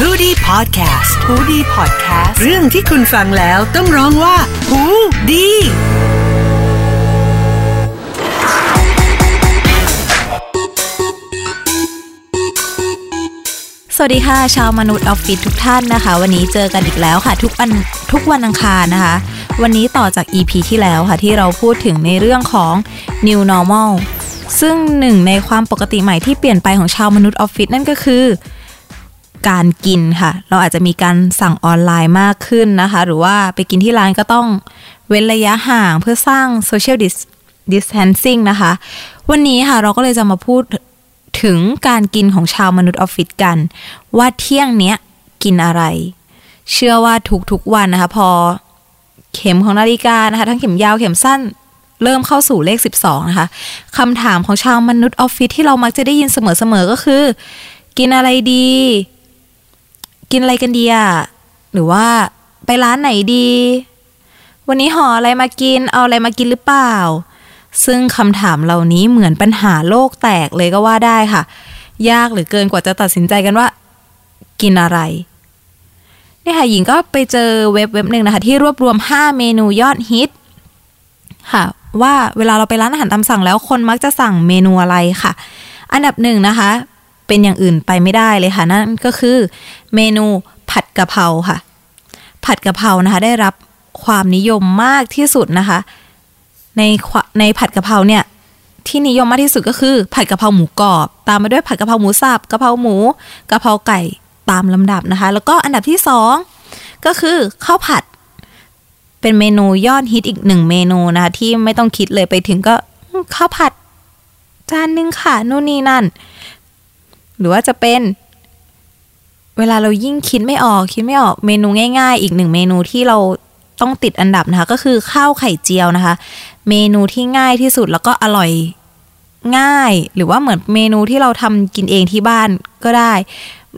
h o ดี้พอดแคสต์ฮูดี้พอดแคสต์เรื่องที่คุณฟังแล้วต้องร้องว่าหูดีสวัสดีค่ะ ชาวมนุษย์ออฟฟิศทุกท่านนะคะ วันนี้เจอกันอีกแล้วค่ะ ทุกวันทุกวันอังคารนะคะ วันนี้ต่อจาก EP ที่แล้วค่ะ ที่เราพูดถึงในเรื่องของ New Normal ซึ่งหนึ่งในความปกติใหม่ที่เปลี่ยนไปของชาวมนุษย์ออฟฟิศนั่นก็คือ การกินค่ะ เราอาจจะมีการสั่งออนไลน์มากขึ้นนะคะ หรือว่าไปกินที่ร้านก็ต้องเว้นระยะห่างเพื่อสร้าง social dis- distancing นะคะ วันนี้ค่ะเราก็เลยจะมาพูดถึงการกินของชาวมนุษย์ออฟฟิศกัน ว่าเที่ยงเนี้ยกินอะไร เชื่อว่าทุกๆวันนะคะ พอเข็มของนาฬิกานะคะ ทั้งเข็มยาวเข็มสั้นเริ่มเข้าสู่เลข 12 นะคะคำถามของชาวมนุษย์ออฟฟิศที่เรามักจะได้ยินเสมอๆก็คือ กินอะไรดี กินอะไรกันดีอะหรือว่าไปร้านไหนดี วันนี้ห่ออะไรมากิน เอาอะไรมากินหรือเปล่า ซึ่งคำถามเหล่านี้เหมือนปัญหาโลกแตกเลยก็ว่าได้ค่ะ ยากหรือเกินกว่าจะตัดสินใจกันว่า กินอะไรเนี่ยค่ะหญิงก็ไปเจอเว็บเว็บหนึ่งนะคะ ที่รวบรวม 5 เมนูยอดฮิตค่ะ ว่าเวลาเราไปร้านอาหารตามสั่งแล้วคนมักจะสั่งเมนูอะไรค่ะ อันดับหนึ่งนะคะ เป็นอย่างอื่นไปไม่ได้เลยค่ะนั่นก็คือเมนูผัดกะเพราค่ะ ผัดกะเพรานะคะ ได้รับความนิยมมากที่สุดนะคะ ในในผัดกะเพราเนี่ยที่นิยมมากที่สุดก็คือ ผัดกะเพราหมูกรอบ ตามมาด้วยผัดกะเพราหมูสับกะเพราหมูกะเพราไก่ตามลำดับนะคะ แล้วก็อันดับที่สองก็คือข้าวผัด เป็นเมนูยอดฮิตอีกหนึ่งเมนูนะคะที่ไม่ต้องคิดเลยไปถึงก็ข้าวผัด จานหนึงค่ะนู่นนี่นั่น หรือว่าจะเป็น เวลาเรายิ่งคิดไม่ออกคิดไม่ออกเมนูง่าย ๆ อีกหนึ่งเมนูที่เราต้องติดอันดับนะคะ ก็คือข้าวไข่เจียวนะคะ เมนูที่ง่ายที่สุดแล้วก็อร่อยง่าย หรือว่าเหมือนเมนูที่เราทำกินเองที่บ้านก็ได้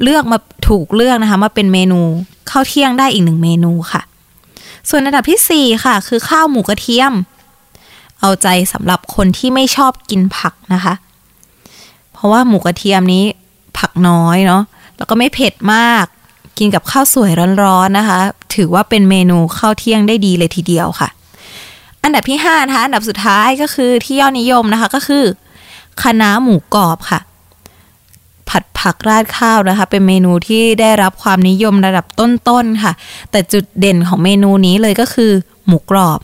เลือกมาถูกเลือกนะคะ มาเป็นเมนูข้าวเที่ยงได้อีกหนึ่งเมนูค่ะ ส่วนอันดับที่สี่ค่ะ คือข้าวหมูกระเทียม เอาใจสำหรับคนที่ไม่ชอบกินผักนะคะ เพราะว่าหมูกระเทียมนี้ ผักน้อยเนาะแล้วก็ไม่เผ็ดมาก กินกับข้าวสวยร้อนๆนะคะ ถือว่าเป็นเมนูข้าวเที่ยงได้ดีเลยทีเดียวค่ะ อันดับที่5นะคะอันดับสุดท้ายก็คือที่ยอดนิยมนะคะก็คือคะน้าหมูกรอบค่ะ ผัดผักราดข้าวนะคะ เป็นเมนูที่ได้รับความนิยมระดับต้นๆค่ะ แต่จุดเด่นของเมนูนี้เลยก็คือ หมูกรอบ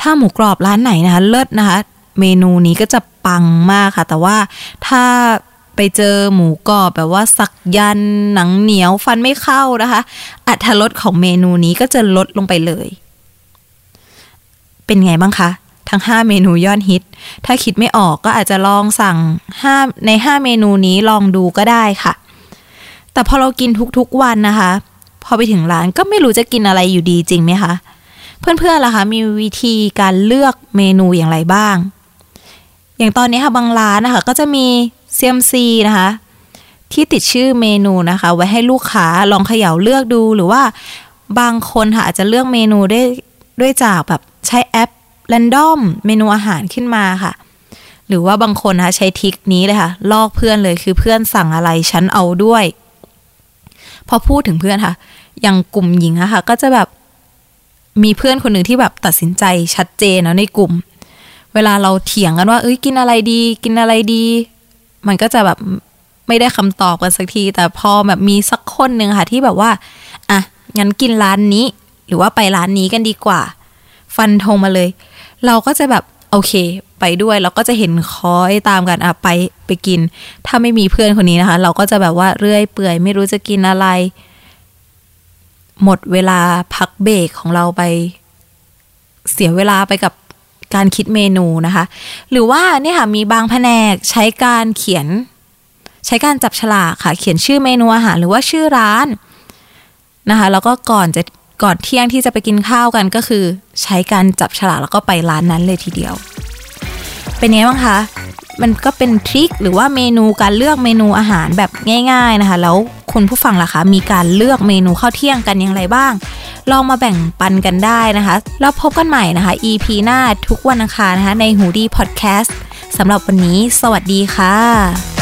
ถ้าหมูกรอบร้านไหนนะคะ เลิศนะคะ เมนูนี้ก็จะปังมากค่ะ แต่ว่าถ้า ไปเจอหมูกรอบแบบว่าสักยันหนังเหนียวฟันไม่เข้านะคะอัตรสของเมนูนี้ก็จะลดลงไปเลย เป็นไงบ้างคะทั้ง 5 เมนูยอดฮิต ถ้าคิดไม่ออกก็อาจจะลองสั่ง 5 ใน 5 เมนูนี้ลองดูก็ได้ค่ะ แต่พอเรากินทุกๆวันนะคะ พอไปถึงร้านก็ไม่รู้จะกินอะไรอยู่ดีจริงไหมคะ เพื่อนๆล่ะคะ มีวิธีการเลือกเมนูอย่างไรบ้าง อย่างตอนนี้ค่ะบางร้านนะคะก็จะมี เซียมซีนะคะ ที่ติดชื่อเมนูนะคะ ไว้ให้ลูกค้าลองเขย่าเลือกดูหรือว่าบางคนค่ะอาจจะเลือกเมนูได้ด้วยจากแบบใช้แอป r รนดอมเมนูอาหารขึ้นมาค่ะ หรือว่าบางคนนะคะใช้ทิคนี้เลยค่ะ ลอกเพื่อนเลยคือเพื่อนสั่งอะไรฉันเอาด้วย พอพูดถึงเพื่อนค่ะ อย่างกลุ่มหญิงอะค่ะ ก็จะแบบมีเพื่อนคนหนึ่งที่แบบตัดสินใจชัดเจนนะในกลุ่ม เวลาเราเถียงกันว่า เอ้ยกินอะไรดี กินอะไรดี มันก็จะแบบไม่ได้คำตอบกันสักที แต่พอแบบมีสักคนหนึ่งค่ะที่แบบว่าอะงั้นกินร้านนี้ หรือว่าไปร้านนี้กันดีกว่า ฟันธงมาเลย เราก็จะแบบโอเค ไปด้วยเราก็จะเห็นคอยตามกันอะไปไปกิน ถ้าไม่มีเพื่อนคนนี้นะคะ เราก็จะแบบว่าเรื่อยเปื่อยไม่รู้จะกินอะไร หมดเวลาพักเบรกของเราไป เสียเวลาไปกับ การคิดเมนูนะคะ หรือว่าเนี่ยค่ะมีบางแผนกใช้การเขียน ใช้การจับฉลากค่ะ เขียนชื่อเมนูอาหารหรือว่าชื่อร้านนะคะแล้วก็ก่อนจะก่อนเที่ยงที่จะไปกินข้าวกันก็คือ ใช้การจับฉลากแล้วก็ไปร้านนั้นเลยทีเดียว เป็นไงบ้างคะมันก็เป็นทริคหรือว่าเมนูการเลือกเมนูอาหารแบบง่าย ๆนะคะ แล้ว คุณผู้ฟังล่ะคะ มีการเลือกเมนูข้าวเที่ยงกันอย่างไรบ้าง ลองมาแบ่งปันกันได้นะคะ แล้วพบกันใหม่นะคะ EP หน้าทุกวันอังคารนะคะ ในหูดีพอดแคสต์สำหรับวันนี้ สวัสดีค่ะ